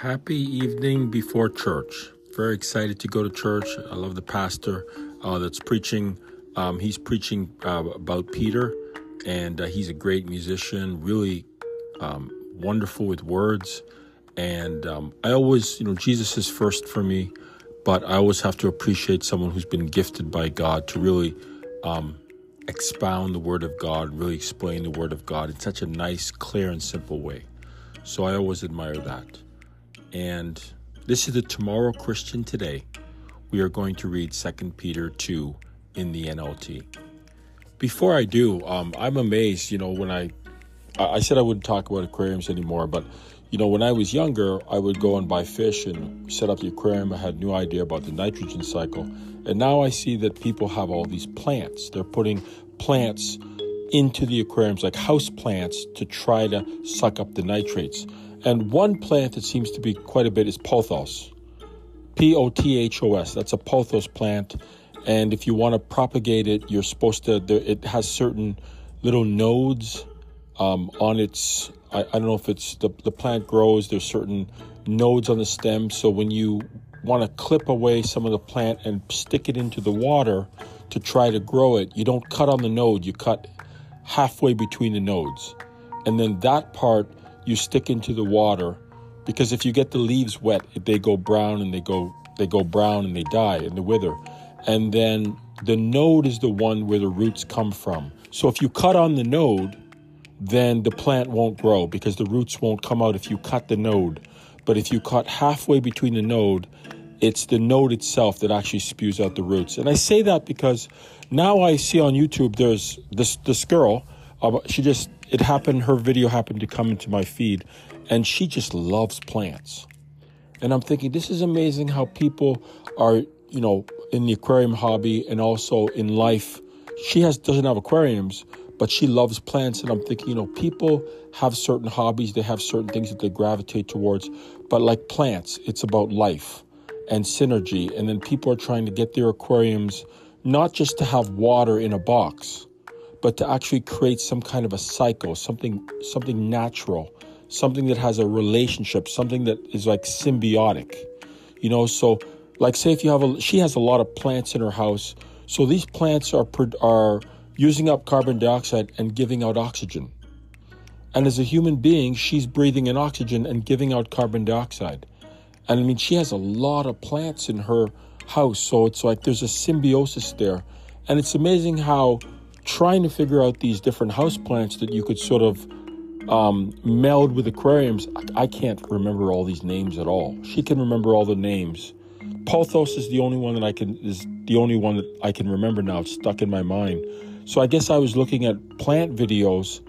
Happy evening before church. Very excited to go to church. I love the pastor uh, that's preaching. Um, he's preaching uh, about Peter, and uh, he's a great musician, really um, wonderful with words. And um, I always, you know, Jesus is first for me, but I always have to appreciate someone who's been gifted by God to really um, expound the Word of God, really explain the Word of God in such a nice, clear, and simple way. So I always admire that. And this is the Tomorrow Christian Today. We are going to read 2 Peter 2 in the NLT. Before I do, um, I'm amazed, you know, when I I said I wouldn't talk about aquariums anymore, but you know, when I was younger, I would go and buy fish and set up the aquarium. I had no idea about the nitrogen cycle. And now I see that people have all these plants. They're putting plants into the aquariums, like house plants, to try to suck up the nitrates. And one plant that seems to be quite a bit is pothos. P O T H O S. That's a pothos plant. And if you want to propagate it, you're supposed to, it has certain little nodes um, on its, I, I, don't know if it's the, the plant grows, there's certain nodes on the stem. So when you want to clip away some of the plant and stick it into the water to try to grow it, you don't cut on the node, you cut halfway between the nodes. And then that part you stick into the water because if you get the leaves wet, they go brown and they go they go brown and they die and they wither. And then the node is the one where the roots come from. So if you cut on the node, then the plant won't grow because the roots won't come out if you cut the node. But if you cut halfway between the node, it's the node itself that actually spews out the roots. And I say that because now I see on YouTube there's this this girl. Uh, she just it happened. Her video happened to come into my feed, and she just loves plants. And I'm thinking this is amazing how people are you know in the aquarium hobby and also in life. She has doesn't have aquariums, but she loves plants. And I'm thinking you know people have certain hobbies. They have certain things that they gravitate towards. But like plants, it's about life and synergy. And then people are trying to get their aquariums not just to have water in a box, but to actually create some kind of a cycle, something something natural, something that has a relationship, something that is like symbiotic. You know, so like say if you have a she has a lot of plants in her house, so these plants are are using up carbon dioxide and giving out oxygen. And as a human being, she's breathing in oxygen and giving out carbon dioxide. And I mean, she has a lot of plants in her house. So it's like there's a symbiosis there. And it's amazing how trying to figure out these different house plants that you could sort of um, meld with aquariums, I can't remember all these names at all. She can remember all the names. Pothos is the only one that I can is the only one that I can remember now. It's stuck in my mind. So I guess I was looking at plant videos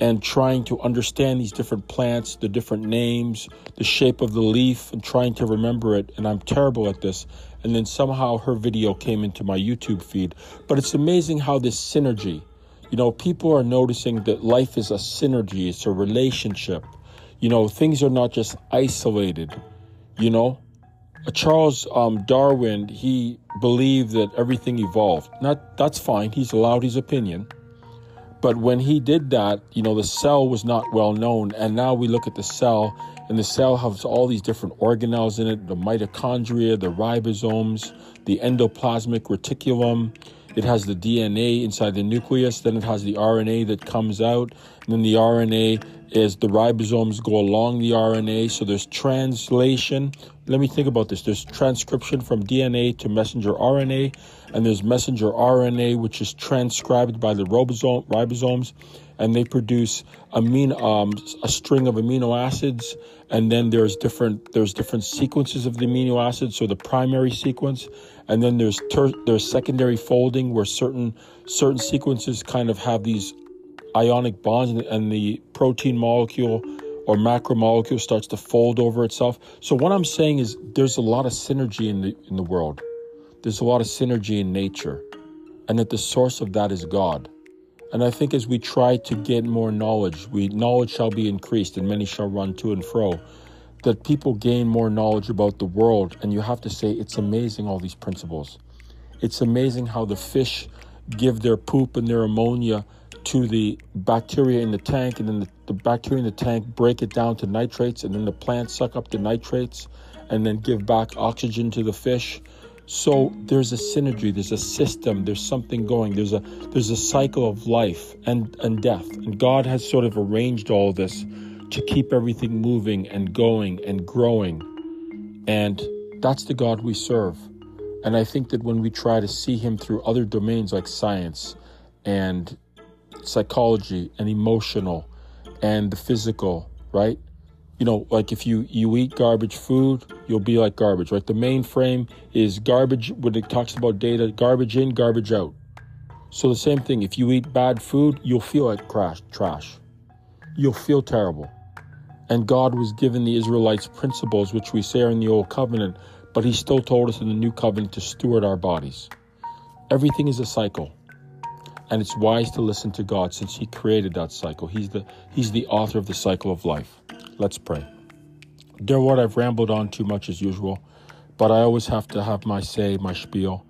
and trying to understand these different plants, the different names, the shape of the leaf, and trying to remember it. And I'm terrible at this. And then somehow her video came into my YouTube feed. But it's amazing how this synergy, you know, people are noticing that life is a synergy, it's a relationship. You know, things are not just isolated, you know. Charles um, Darwin, he believed that everything evolved. Not that's fine. He's allowed his opinion but when he did that, you know, the cell was not well known. And now we look at the cell, and the cell has all these different organelles in it the mitochondria, the ribosomes, the endoplasmic reticulum. It has the DNA inside the nucleus, then it has the RNA that comes out, and then the RNA is the ribosomes go along the RNA. So there's translation. Let me think about this. There's transcription from DNA to messenger RNA, and there's messenger RNA, which is transcribed by the ribosome, ribosomes, and they produce amino, um, a string of amino acids. And then there's different there's different sequences of the amino acids. So the primary sequence, and then there's ter- there's secondary folding where certain certain sequences kind of have these ionic bonds and the protein molecule or macromolecule starts to fold over itself. So what I'm saying is there's a lot of synergy in the in the world. There's a lot of synergy in nature. And that the source of that is God. And I think as we try to get more knowledge, we knowledge shall be increased and many shall run to and fro. That people gain more knowledge about the world, and you have to say it's amazing all these principles. It's amazing how the fish give their poop and their ammonia to the bacteria in the tank, and then the, the bacteria in the tank break it down to nitrates, and then the plants suck up the nitrates and then give back oxygen to the fish. So there's a synergy, there's a system, there's something going, there's a there's a cycle of life and, and death. And God has sort of arranged all this to keep everything moving and going and growing. And that's the God we serve. And I think that when we try to see him through other domains like science and psychology and emotional and the physical, right? You know, like if you you eat garbage food, you'll be like garbage, right? The main frame is garbage when it talks about data, garbage in, garbage out. So the same thing, if you eat bad food, you'll feel like crash, trash. You'll feel terrible. And God was given the Israelites principles which we say are in the old covenant, but he still told us in the new covenant to steward our bodies. Everything is a cycle. And it's wise to listen to God since He created that cycle. He's the, he's the author of the cycle of life. Let's pray. Dear Lord, I've rambled on too much as usual, but I always have to have my say, my spiel.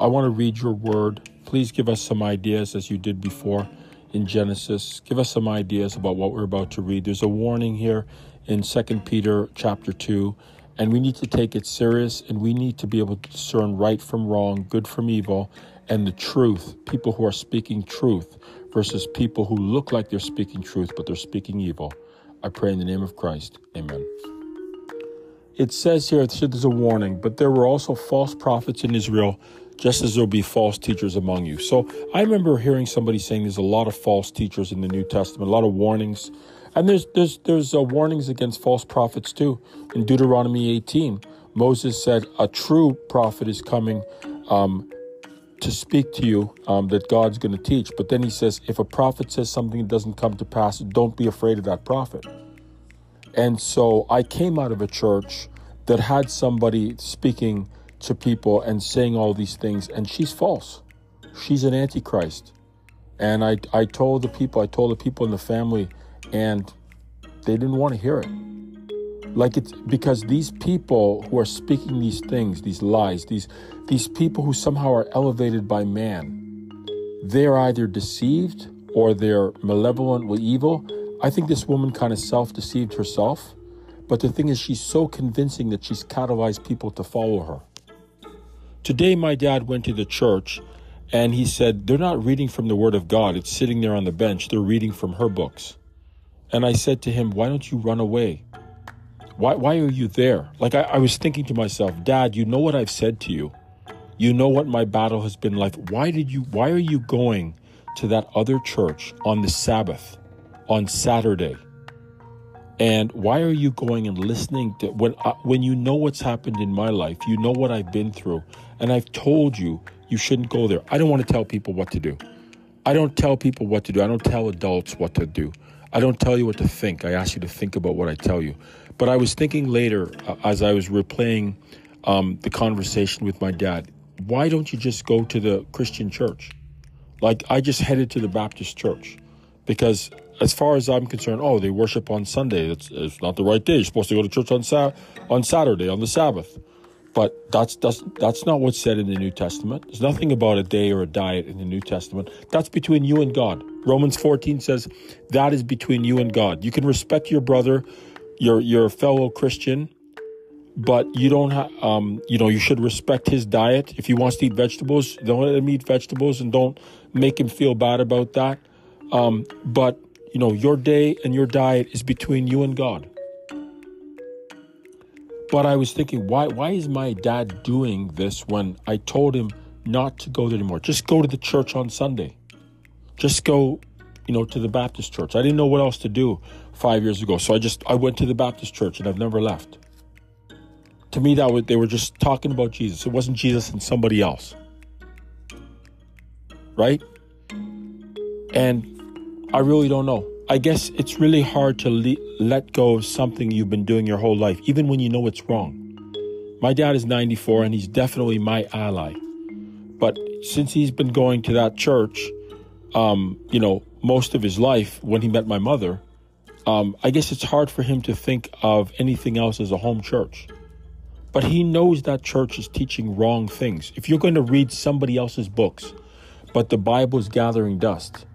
I want to read your word. Please give us some ideas as you did before in Genesis. Give us some ideas about what we're about to read. There's a warning here in 2 Peter chapter 2, and we need to take it serious and we need to be able to discern right from wrong, good from evil, and the truth, people who are speaking truth versus people who look like they're speaking truth, but they're speaking evil. I pray in the name of Christ. Amen. It says here, there's a warning, but there were also false prophets in Israel, just as there'll be false teachers among you. So I remember hearing somebody saying there's a lot of false teachers in the New Testament, a lot of warnings. And there's there's there's uh, warnings against false prophets too. In Deuteronomy 18, Moses said a true prophet is coming um, to speak to you um, that God's going to teach. But then he says, if a prophet says something that doesn't come to pass, don't be afraid of that prophet. And so I came out of a church that had somebody speaking to people and saying all these things, and she's false. She's an antichrist. And I, I told the people, I told the people in the family, and they didn't want to hear it. Like it's because these people who are speaking these things, these lies, these these people who somehow are elevated by man, they're either deceived or they're malevolent with evil. I think this woman kind of self-deceived herself, but the thing is she's so convincing that she's catalyzed people to follow her. Today my dad went to the church and he said they're not reading from the word of God. It's sitting there on the bench. They're reading from her books. And I said to him, "Why don't you run away?" Why, why are you there? Like, I, I was thinking to myself, Dad, you know what I've said to you. You know what my battle has been like. Why did you, why are you going to that other church on the Sabbath, on Saturday? And why are you going and listening to when I, when you know what's happened in my life, you know what I've been through, and I've told you you shouldn't go there. I don't want to tell people what to do. I don't tell people what to do. I don't tell adults what to do. I don't tell you what to think. I ask you to think about what I tell you. But I was thinking later, uh, as I was replaying um, the conversation with my dad, why don't you just go to the Christian church? Like, I just headed to the Baptist church because, as far as I'm concerned, oh, they worship on Sunday. It's, it's not the right day. You're supposed to go to church on, Sa- on Saturday, on the Sabbath. But that's, that's, that's not what's said in the New Testament. There's nothing about a day or a diet in the New Testament. That's between you and God. Romans 14 says that is between you and God. You can respect your brother your your fellow Christian, but you don't have um, you know you should respect his diet. If he wants to eat vegetables, don't let him eat vegetables, and don't make him feel bad about that. Um, but you know your day and your diet is between you and God. But I was thinking, why why is my dad doing this when I told him not to go there anymore? Just go to the church on Sunday. Just go, you know, to the Baptist church. I didn't know what else to do five years ago. So I just I went to the Baptist church and I've never left. To me, that was, they were just talking about Jesus. It wasn't Jesus and somebody else, right? And I really don't know. I guess it's really hard to le- let go of something you've been doing your whole life, even when you know it's wrong. My dad is 94 and he's definitely my ally. But since he's been going to that church, um, you know, most of his life when he met my mother, um, I guess it's hard for him to think of anything else as a home church. But he knows that church is teaching wrong things. If you're going to read somebody else's books, but the Bible is gathering dust,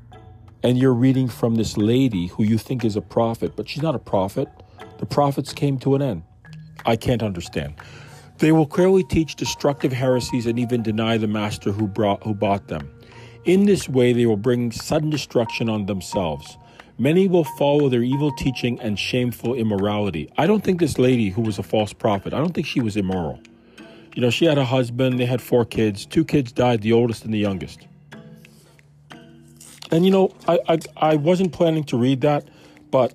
and you're reading from this lady who you think is a prophet, but she's not a prophet. The prophets came to an end. I can't understand. They will clearly teach destructive heresies and even deny the master who brought who bought them. In this way they will bring sudden destruction on themselves. Many will follow their evil teaching and shameful immorality. I don't think this lady who was a false prophet, I don't think she was immoral. You know, she had a husband, they had four kids. Two kids died, the oldest and the youngest. And you know, I I, I wasn't planning to read that, but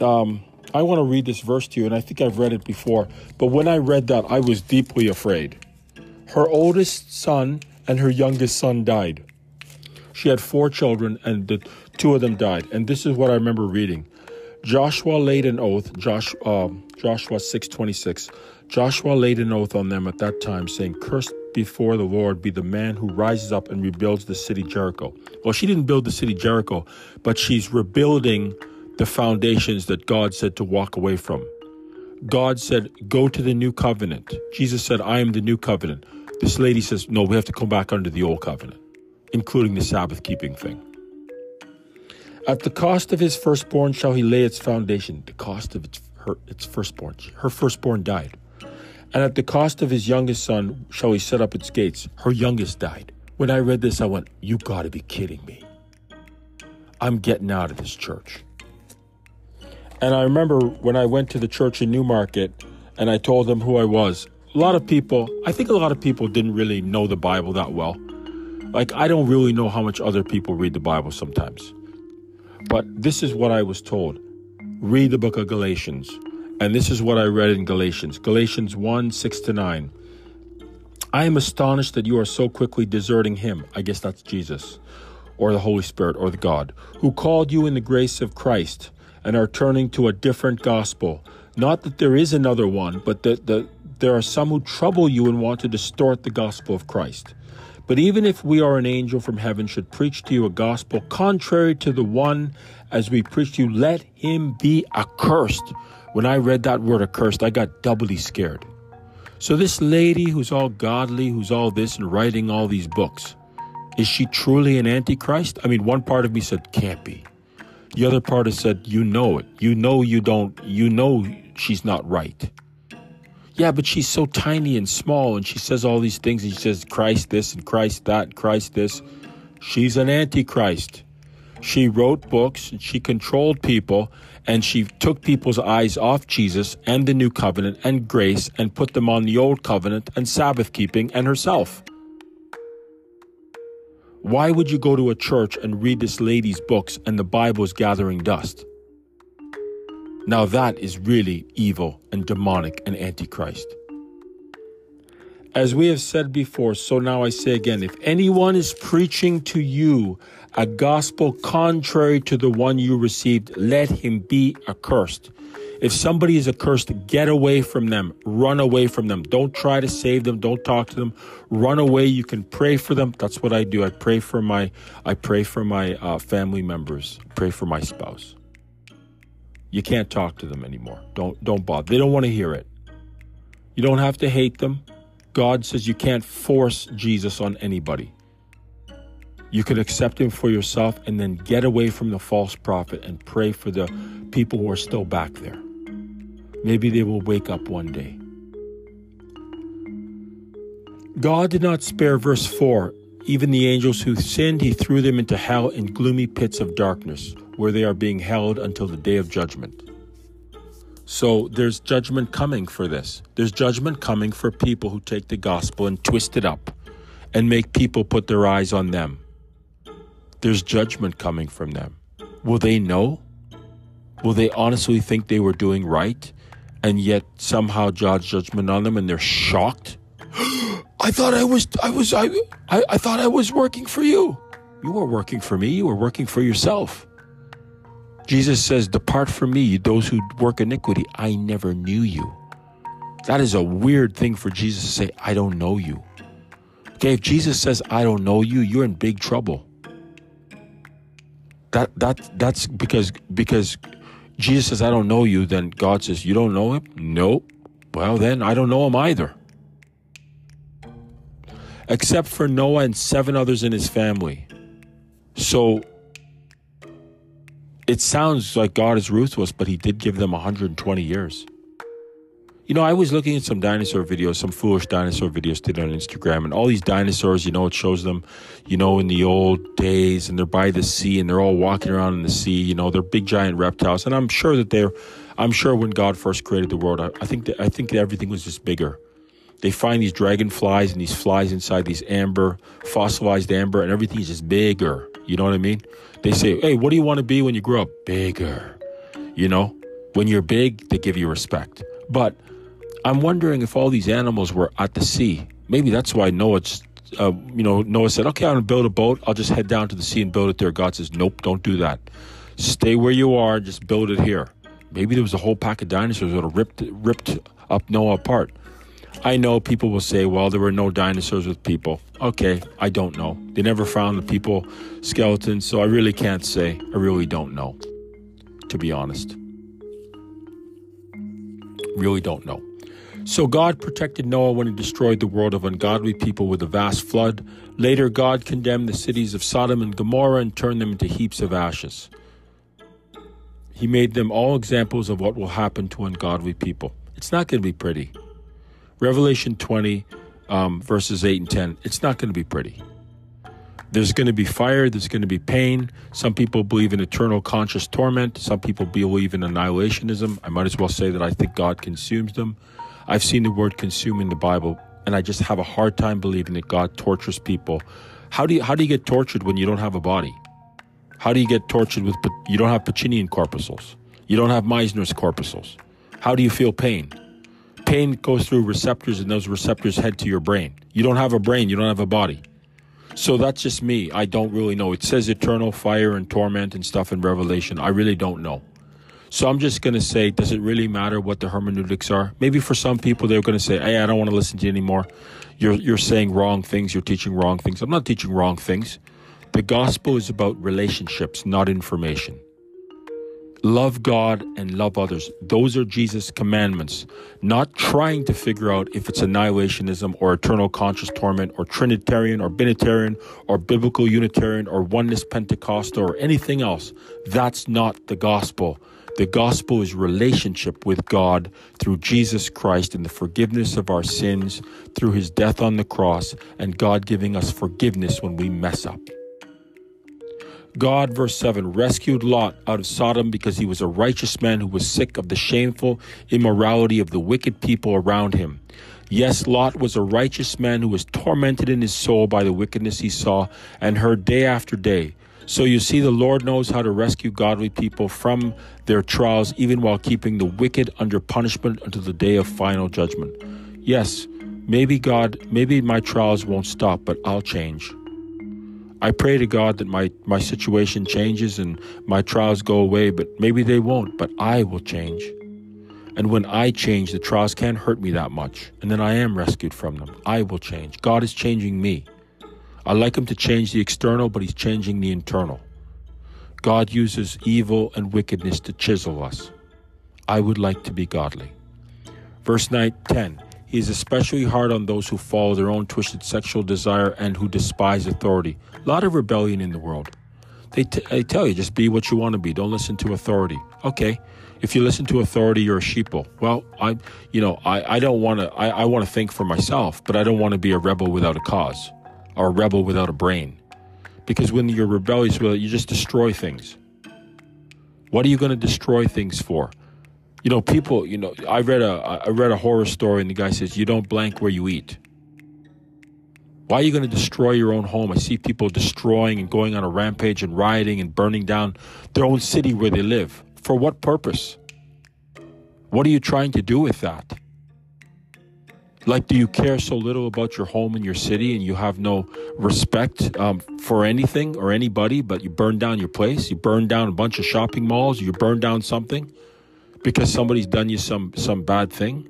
um, I want to read this verse to you, and I think I've read it before. But when I read that, I was deeply afraid. Her oldest son and her youngest son died. She had four children, and the two of them died. And this is what I remember reading. Joshua laid an oath, Josh, uh, Joshua 6.26. Joshua laid an oath on them at that time, saying, Cursed before the Lord be the man who rises up and rebuilds the city Jericho. Well, she didn't build the city Jericho, but she's rebuilding the foundations that God said to walk away from. God said, Go to the new covenant. Jesus said, I am the new covenant. This lady says, No, we have to come back under the old covenant, including the Sabbath keeping thing. At the cost of his firstborn shall he lay its foundation. The cost of its, her, its firstborn. Her firstborn died. And at the cost of his youngest son shall he set up its gates. Her youngest died. When I read this, I went, You gotta be kidding me. I'm getting out of this church. And I remember when I went to the church in Newmarket and I told them who I was, a lot of people, I think a lot of people didn't really know the Bible that well. Like, I don't really know how much other people read the Bible sometimes. But this is what I was told read the book of Galatians. And this is what I read in Galatians Galatians 1 6 to 9. I am astonished that you are so quickly deserting him. I guess that's Jesus, or the Holy Spirit, or the God, who called you in the grace of Christ and are turning to a different gospel. Not that there is another one, but that the, there are some who trouble you and want to distort the gospel of Christ. But even if we are an angel from heaven should preach to you a gospel contrary to the one as we preach to you, let him be accursed. When I read that word accursed, I got doubly scared. So, this lady who's all godly, who's all this, and writing all these books, is she truly an antichrist? I mean, one part of me said, can't be. The other part has said, You know it. You know you don't, you know she's not right. Yeah, but she's so tiny and small and she says all these things and she says Christ this and Christ that and Christ this. She's an antichrist. She wrote books and she controlled people and she took people's eyes off Jesus and the new covenant and grace and put them on the old covenant and Sabbath keeping and herself. Why would you go to a church and read this lady's books and the Bible is gathering dust? Now that is really evil and demonic and antichrist. As we have said before, so now I say again if anyone is preaching to you a gospel contrary to the one you received, let him be accursed. If somebody is accursed, get away from them. Run away from them. Don't try to save them. Don't talk to them. Run away. You can pray for them. That's what I do. I pray for my I pray for my uh, family members. Pray for my spouse. You can't talk to them anymore. Don't don't bother. They don't want to hear it. You don't have to hate them. God says you can't force Jesus on anybody. You can accept him for yourself and then get away from the false prophet and pray for the people who are still back there. Maybe they will wake up one day. God did not spare verse 4. Even the angels who sinned, he threw them into hell in gloomy pits of darkness, where they are being held until the day of judgment. So there's judgment coming for this. There's judgment coming for people who take the gospel and twist it up and make people put their eyes on them. There's judgment coming from them. Will they know? Will they honestly think they were doing right and yet somehow judge judgment on them and they're shocked? I thought I was I was I, I I thought I was working for you. You were working for me, you were working for yourself. Jesus says, Depart from me, those who work iniquity. I never knew you. That is a weird thing for Jesus to say, I don't know you. Okay, if Jesus says, I don't know you, you're in big trouble. That that that's because because Jesus says, I don't know you, then God says, You don't know him? No. Well, then I don't know him either. Except for Noah and seven others in his family. So it sounds like God is ruthless, but He did give them 120 years. You know, I was looking at some dinosaur videos, some foolish dinosaur videos today on Instagram, and all these dinosaurs, you know, it shows them, you know, in the old days, and they're by the sea, and they're all walking around in the sea. You know, they're big giant reptiles, and I'm sure that they're, I'm sure when God first created the world, I, I think that I think that everything was just bigger. They find these dragonflies and these flies inside these amber, fossilized amber, and everything's just bigger. You know what I mean? They say, "Hey, what do you want to be when you grow up?" Bigger. You know, when you're big, they give you respect, but I'm wondering if all these animals were at the sea. Maybe that's why Noah, uh, you know, Noah said, "Okay, I'm gonna build a boat. I'll just head down to the sea and build it there." God says, "Nope, don't do that. Stay where you are. Just build it here." Maybe there was a whole pack of dinosaurs that ripped ripped up Noah apart. I know people will say, "Well, there were no dinosaurs with people." Okay, I don't know. They never found the people skeletons, so I really can't say. I really don't know, to be honest. Really don't know. So God protected Noah when he destroyed the world of ungodly people with a vast flood. Later, God condemned the cities of Sodom and Gomorrah and turned them into heaps of ashes. He made them all examples of what will happen to ungodly people. It's not going to be pretty. Revelation 20, um, verses 8 and 10, it's not going to be pretty. There's going to be fire, there's going to be pain. Some people believe in eternal conscious torment, some people believe in annihilationism. I might as well say that I think God consumes them. I've seen the word consume in the Bible, and I just have a hard time believing that God tortures people. How do you, how do you get tortured when you don't have a body? How do you get tortured with you don't have Pacinian corpuscles? You don't have Meissner's corpuscles. How do you feel pain? Pain goes through receptors, and those receptors head to your brain. You don't have a brain. You don't have a body. So that's just me. I don't really know. It says eternal fire and torment and stuff in Revelation. I really don't know. So I'm just going to say, does it really matter what the hermeneutics are? Maybe for some people, they're going to say, hey, I don't want to listen to you anymore. You're, you're saying wrong things. You're teaching wrong things. I'm not teaching wrong things. The gospel is about relationships, not information. Love God and love others. Those are Jesus' commandments, not trying to figure out if it's annihilationism or eternal conscious torment or Trinitarian or Binitarian or biblical Unitarian or oneness Pentecostal or anything else. That's not the gospel. The gospel is relationship with God through Jesus Christ and the forgiveness of our sins through his death on the cross and God giving us forgiveness when we mess up. God, verse 7, rescued Lot out of Sodom because he was a righteous man who was sick of the shameful immorality of the wicked people around him. Yes, Lot was a righteous man who was tormented in his soul by the wickedness he saw and heard day after day. So you see, the Lord knows how to rescue godly people from their trials, even while keeping the wicked under punishment until the day of final judgment. Yes, maybe God, maybe my trials won't stop, but I'll change. I pray to God that my, my situation changes and my trials go away, but maybe they won't, but I will change. And when I change, the trials can't hurt me that much, and then I am rescued from them. I will change. God is changing me. I like him to change the external, but he's changing the internal. God uses evil and wickedness to chisel us. I would like to be godly. Verse 9, 10 He is especially hard on those who follow their own twisted sexual desire and who despise authority. A lot of rebellion in the world. They, t- they tell you just be what you want to be. Don't listen to authority. Okay, if you listen to authority, you're a sheeple. Well, I, you know, I, I don't want to. I, I want to think for myself, but I don't want to be a rebel without a cause or a rebel without a brain. Because when you're rebellious you just destroy things. What are you going to destroy things for? You know, people. You know, I read a I read a horror story, and the guy says, "You don't blank where you eat." Why are you going to destroy your own home? I see people destroying and going on a rampage and rioting and burning down their own city where they live. For what purpose? What are you trying to do with that? Like, do you care so little about your home and your city and you have no respect um, for anything or anybody, but you burn down your place? You burn down a bunch of shopping malls, you burn down something because somebody's done you some, some bad thing?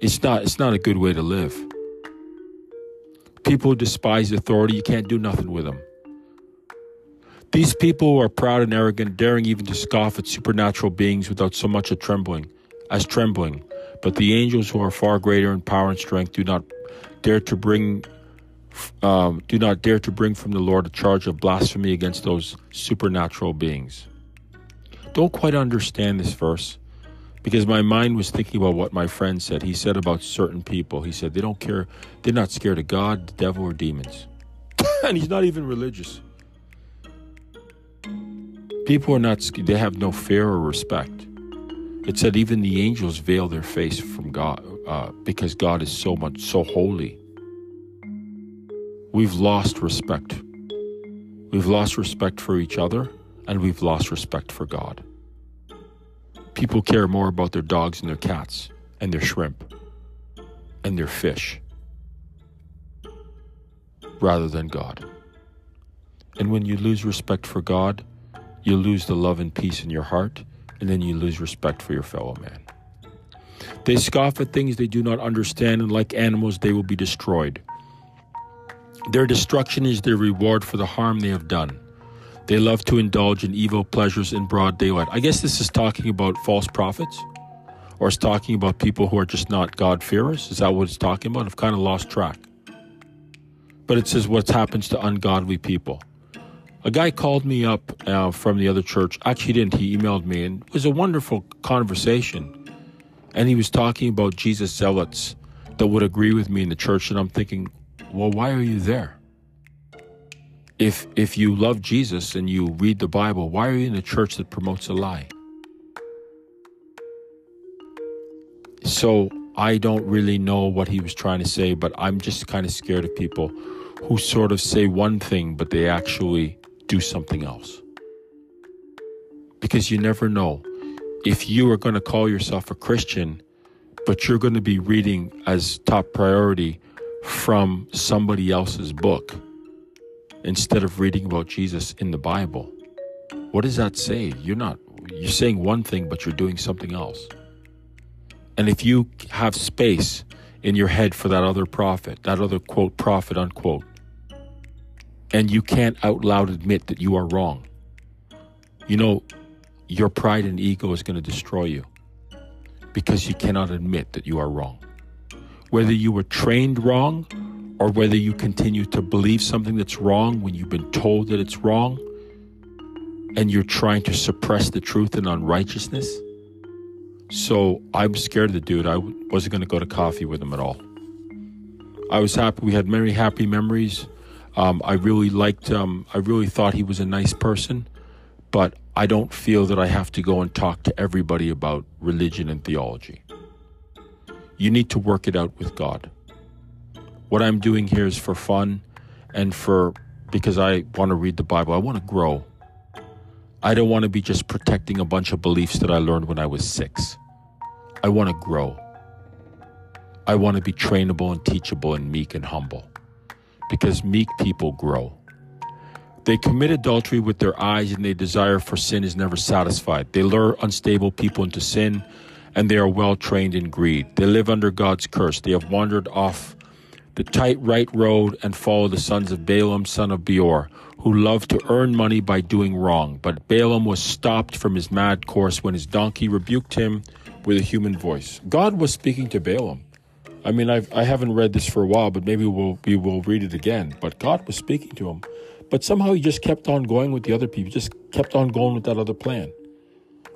It's not, it's not a good way to live. People who despise authority, you can't do nothing with them. These people who are proud and arrogant, daring even to scoff at supernatural beings without so much as trembling, as trembling. But the angels who are far greater in power and strength do not dare to bring um, do not dare to bring from the Lord a charge of blasphemy against those supernatural beings. don't quite understand this verse because my mind was thinking about what my friend said. He said about certain people. He said they don't care, they're not scared of God, the devil, or demons. and he's not even religious. People are not, they have no fear or respect. It said even the angels veil their face from God uh, because God is so much, so holy. We've lost respect. We've lost respect for each other and we've lost respect for God. People care more about their dogs and their cats and their shrimp and their fish rather than God. And when you lose respect for God, you lose the love and peace in your heart, and then you lose respect for your fellow man. They scoff at things they do not understand, and like animals, they will be destroyed. Their destruction is their reward for the harm they have done. They love to indulge in evil pleasures in broad daylight. I guess this is talking about false prophets, or it's talking about people who are just not God-fearers. Is that what it's talking about? I've kind of lost track. But it says what happens to ungodly people. A guy called me up uh, from the other church. Actually, he didn't. He emailed me, and it was a wonderful conversation. And he was talking about Jesus zealots that would agree with me in the church. And I'm thinking, well, why are you there? if if you love Jesus and you read the Bible, why are you in a church that promotes a lie? So I don't really know what he was trying to say, but I'm just kind of scared of people who sort of say one thing but they actually do something else. Because you never know. If you are going to call yourself a Christian, but you're going to be reading as top priority from somebody else's book, instead of reading about Jesus in the Bible. What does that say? You're not, you're saying one thing, but you're doing something else. And if you have space in your head for that other prophet, that other quote, prophet, unquote, and you can't out loud admit that you are wrong, you know, your pride and ego is going to destroy you because you cannot admit that you are wrong. Whether you were trained wrong or whether you continue to believe something that's wrong when you've been told that it's wrong and you're trying to suppress the truth in unrighteousness. So I'm scared of the dude. I wasn't going to go to coffee with him at all. I was happy. We had many happy memories. Um, I really liked, um, I really thought he was a nice person, but I don't feel that I have to go and talk to everybody about religion and theology. You need to work it out with God. What I'm doing here is for fun and for because I want to read the Bible. I want to grow. I don't want to be just protecting a bunch of beliefs that I learned when I was six. I want to grow. I want to be trainable and teachable and meek and humble because meek people grow. They commit adultery with their eyes and their desire for sin is never satisfied. They lure unstable people into sin and they are well trained in greed. They live under God's curse. They have wandered off the tight right road and follow the sons of Balaam, son of Beor, who loved to earn money by doing wrong. But Balaam was stopped from his mad course when his donkey rebuked him with a human voice. God was speaking to Balaam. I mean, I've, I haven't read this for a while, but maybe we'll, we will read it again. But God was speaking to him. But somehow he just kept on going with the other people, just kept on going with that other plan.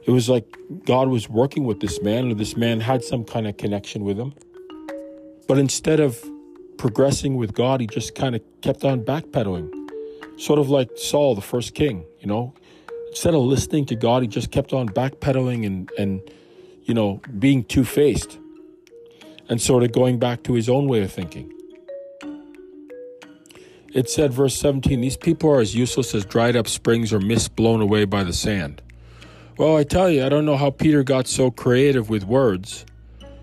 It was like God was working with this man, or this man had some kind of connection with him. But instead of progressing with God, he just kind of kept on backpedaling. Sort of like Saul, the first king, you know. Instead of listening to God, he just kept on backpedaling and, and you know, being two faced and sort of going back to his own way of thinking. It said, verse 17, these people are as useless as dried up springs or mist blown away by the sand. Well, I tell you, I don't know how Peter got so creative with words.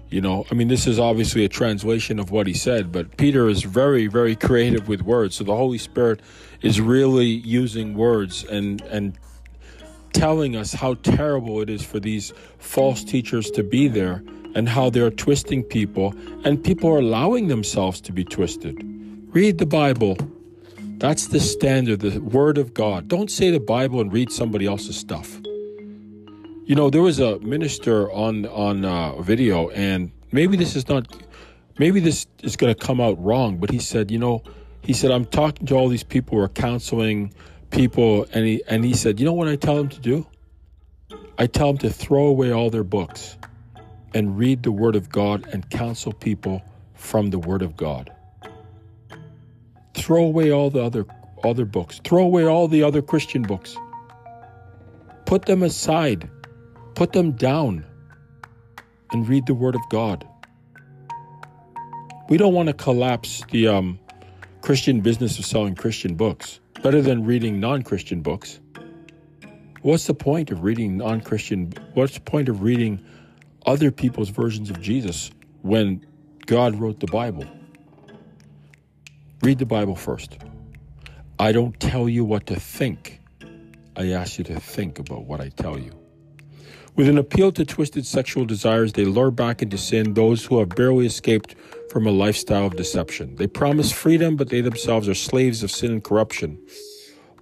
You know, I mean, this is obviously a translation of what he said, but Peter is very, very creative with words. So the Holy Spirit is really using words and, and telling us how terrible it is for these false teachers to be there and how they're twisting people, and people are allowing themselves to be twisted. Read the Bible. That's the standard, the Word of God. Don't say the Bible and read somebody else's stuff. You know, there was a minister on on uh, video, and maybe this is not, maybe this is going to come out wrong, but he said, you know, he said I'm talking to all these people who are counseling people, and he and he said, you know what I tell them to do? I tell them to throw away all their books and read the Word of God and counsel people from the Word of God. Throw away all the other other books. Throw away all the other Christian books. Put them aside. Put them down and read the Word of God. We don't want to collapse the um, Christian business of selling Christian books. Better than reading non Christian books. What's the point of reading non Christian? What's the point of reading other people's versions of Jesus when God wrote the Bible? Read the Bible first. I don't tell you what to think. I ask you to think about what I tell you. With an appeal to twisted sexual desires, they lure back into sin those who have barely escaped from a lifestyle of deception. They promise freedom, but they themselves are slaves of sin and corruption.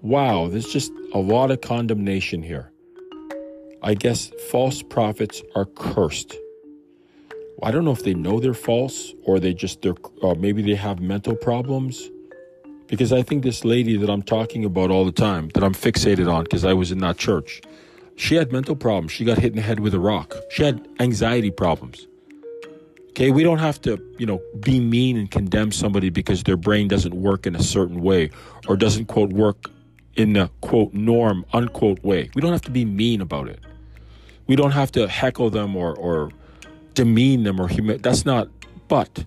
Wow, there's just a lot of condemnation here. I guess false prophets are cursed. I don't know if they know they're false or they just they're or maybe they have mental problems because I think this lady that I'm talking about all the time, that I'm fixated on because I was in that church, she had mental problems. She got hit in the head with a rock. She had anxiety problems. Okay, we don't have to, you know, be mean and condemn somebody because their brain doesn't work in a certain way or doesn't, quote, work in the, quote, norm, unquote, way. We don't have to be mean about it. We don't have to heckle them or, or demean them or humiliate. That's not, but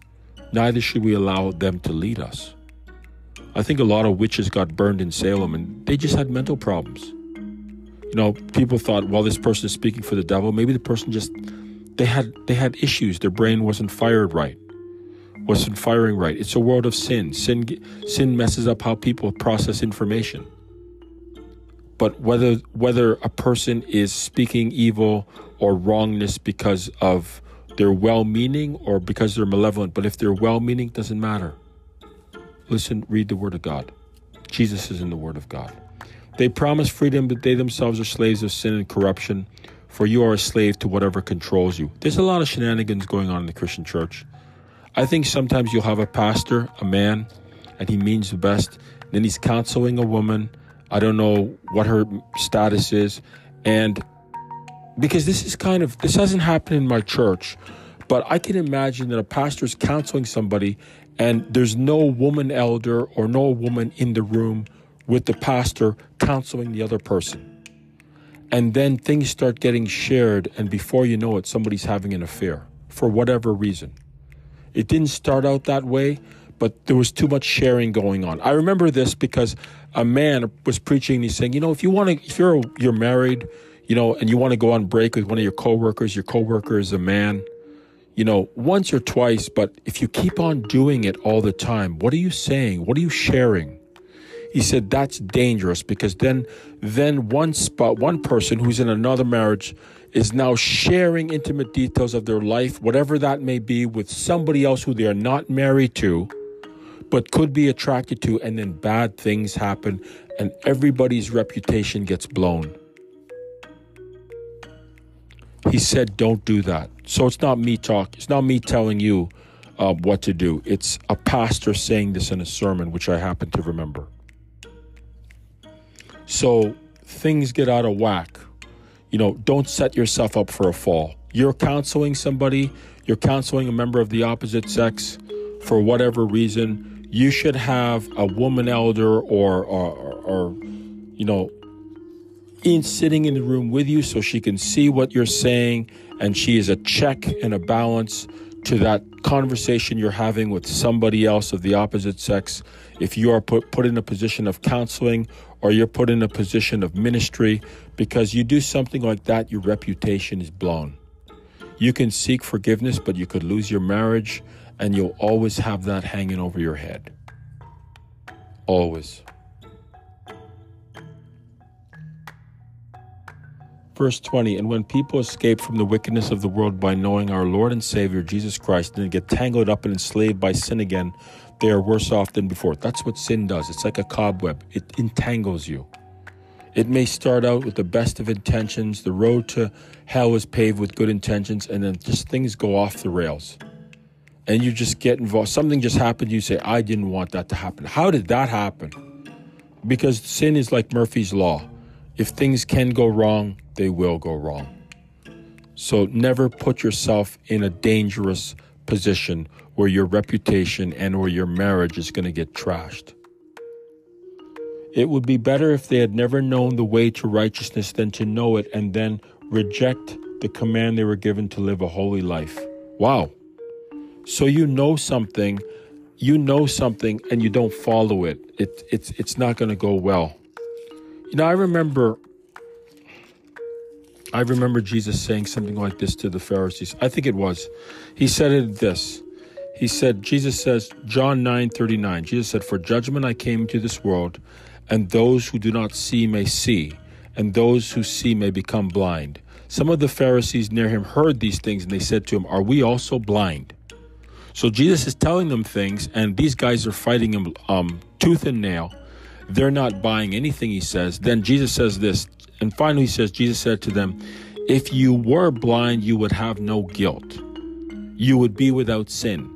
neither should we allow them to lead us. I think a lot of witches got burned in Salem and they just had mental problems. You know, people thought, well, this person is speaking for the devil. Maybe the person just they had they had issues. Their brain wasn't fired right, wasn't firing right. It's a world of sin. Sin sin messes up how people process information. But whether whether a person is speaking evil or wrongness because of their well-meaning or because they're malevolent, but if they're well-meaning, doesn't matter. Listen, read the Word of God. Jesus is in the Word of God. They promise freedom, but they themselves are slaves of sin and corruption, for you are a slave to whatever controls you. There's a lot of shenanigans going on in the Christian church. I think sometimes you'll have a pastor, a man, and he means the best. Then he's counseling a woman. I don't know what her status is. And because this is kind of, this hasn't happened in my church, but I can imagine that a pastor is counseling somebody and there's no woman elder or no woman in the room with the pastor counseling the other person. And then things start getting shared, and before you know it, somebody's having an affair for whatever reason. It didn't start out that way, but there was too much sharing going on. I remember this because a man was preaching and he's saying, you know, if you want to, if you're you're married, you know, and you want to go on break with one of your coworkers, your coworker is a man, you know, once or twice, but if you keep on doing it all the time, what are you saying? What are you sharing? He said that's dangerous because then then one spot one person who's in another marriage is now sharing intimate details of their life, whatever that may be, with somebody else who they are not married to, but could be attracted to, and then bad things happen and everybody's reputation gets blown. He said, Don't do that. So it's not me talk. It's not me telling you uh, what to do. It's a pastor saying this in a sermon, which I happen to remember. So things get out of whack. You know, don't set yourself up for a fall. You're counseling somebody, you're counseling a member of the opposite sex for whatever reason. You should have a woman elder or, or, or you know, in sitting in the room with you so she can see what you're saying and she is a check and a balance to that conversation you're having with somebody else of the opposite sex. If you are put, put in a position of counseling or you're put in a position of ministry because you do something like that your reputation is blown. You can seek forgiveness but you could lose your marriage and you'll always have that hanging over your head always Verse 20, and when people escape from the wickedness of the world by knowing our Lord and Savior Jesus Christ and get tangled up and enslaved by sin again, they are worse off than before. That's what sin does. It's like a cobweb, it entangles you. It may start out with the best of intentions. The road to hell is paved with good intentions, and then just things go off the rails. And you just get involved. Something just happened. You say, I didn't want that to happen. How did that happen? Because sin is like Murphy's Law. If things can go wrong, they will go wrong. So never put yourself in a dangerous position where your reputation and or your marriage is going to get trashed. It would be better if they had never known the way to righteousness than to know it and then reject the command they were given to live a holy life. Wow. So you know something, you know something and you don't follow it. It it's it's not going to go well. You know, I remember I remember Jesus saying something like this to the Pharisees. I think it was. He said it this. He said, Jesus says, John 9 39, Jesus said, For judgment I came into this world, and those who do not see may see, and those who see may become blind. Some of the Pharisees near him heard these things, and they said to him, Are we also blind? So Jesus is telling them things, and these guys are fighting him um, tooth and nail. They're not buying anything he says. Then Jesus says this and finally, he says, Jesus said to them, If you were blind, you would have no guilt. You would be without sin.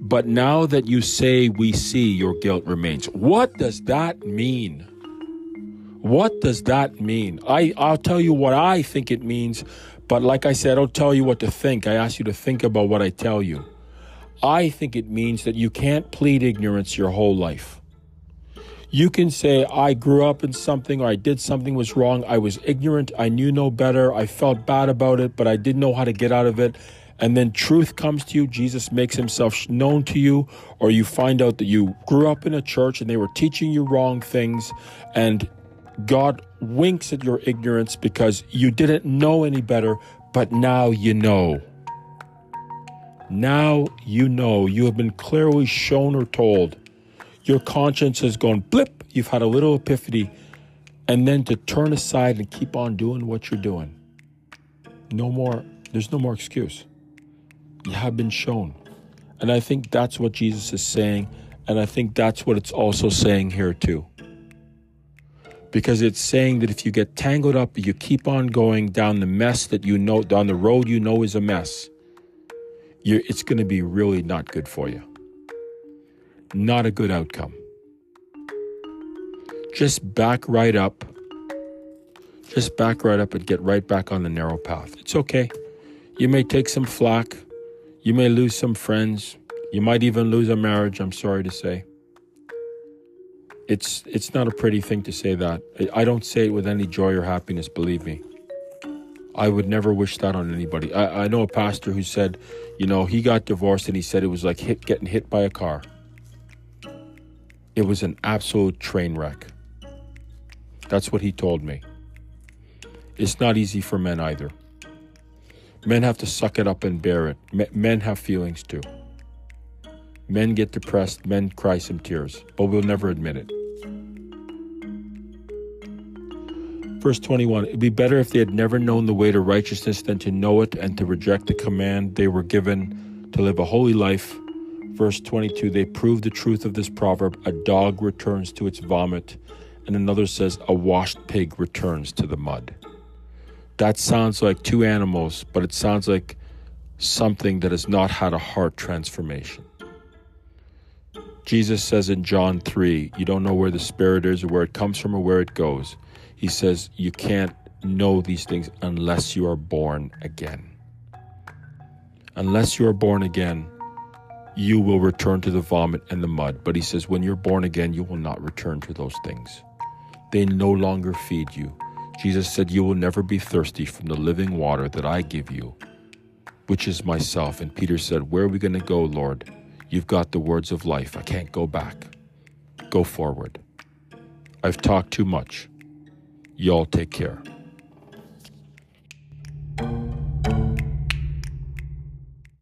But now that you say we see, your guilt remains. What does that mean? What does that mean? I, I'll tell you what I think it means, but like I said, I don't tell you what to think. I ask you to think about what I tell you. I think it means that you can't plead ignorance your whole life. You can say, I grew up in something or I did something was wrong. I was ignorant. I knew no better. I felt bad about it, but I didn't know how to get out of it. And then truth comes to you. Jesus makes himself known to you, or you find out that you grew up in a church and they were teaching you wrong things. And God winks at your ignorance because you didn't know any better, but now you know. Now you know. You have been clearly shown or told your conscience has gone blip, you've had a little epiphany, and then to turn aside and keep on doing what you're doing. No more, there's no more excuse. You have been shown. And I think that's what Jesus is saying. And I think that's what it's also saying here, too. Because it's saying that if you get tangled up, you keep on going down the mess that you know, down the road you know is a mess, it's going to be really not good for you not a good outcome. Just back right up. Just back right up and get right back on the narrow path. It's okay. You may take some flack. You may lose some friends. You might even lose a marriage, I'm sorry to say. It's it's not a pretty thing to say that. I don't say it with any joy or happiness, believe me. I would never wish that on anybody. I, I know a pastor who said, you know, he got divorced and he said it was like hit, getting hit by a car. It was an absolute train wreck. That's what he told me. It's not easy for men either. Men have to suck it up and bear it. Men have feelings too. Men get depressed, men cry some tears, but we'll never admit it. Verse 21 It'd be better if they had never known the way to righteousness than to know it and to reject the command they were given to live a holy life Verse 22 they prove the truth of this proverb a dog returns to its vomit, and another says, a washed pig returns to the mud. That sounds like two animals, but it sounds like something that has not had a heart transformation. Jesus says in John 3, you don't know where the Spirit is or where it comes from or where it goes. He says, you can't know these things unless you are born again. Unless you are born again, you will return to the vomit and the mud. But he says, when you're born again, you will not return to those things. They no longer feed you. Jesus said, You will never be thirsty from the living water that I give you, which is myself. And Peter said, Where are we going to go, Lord? You've got the words of life. I can't go back. Go forward. I've talked too much. Y'all take care.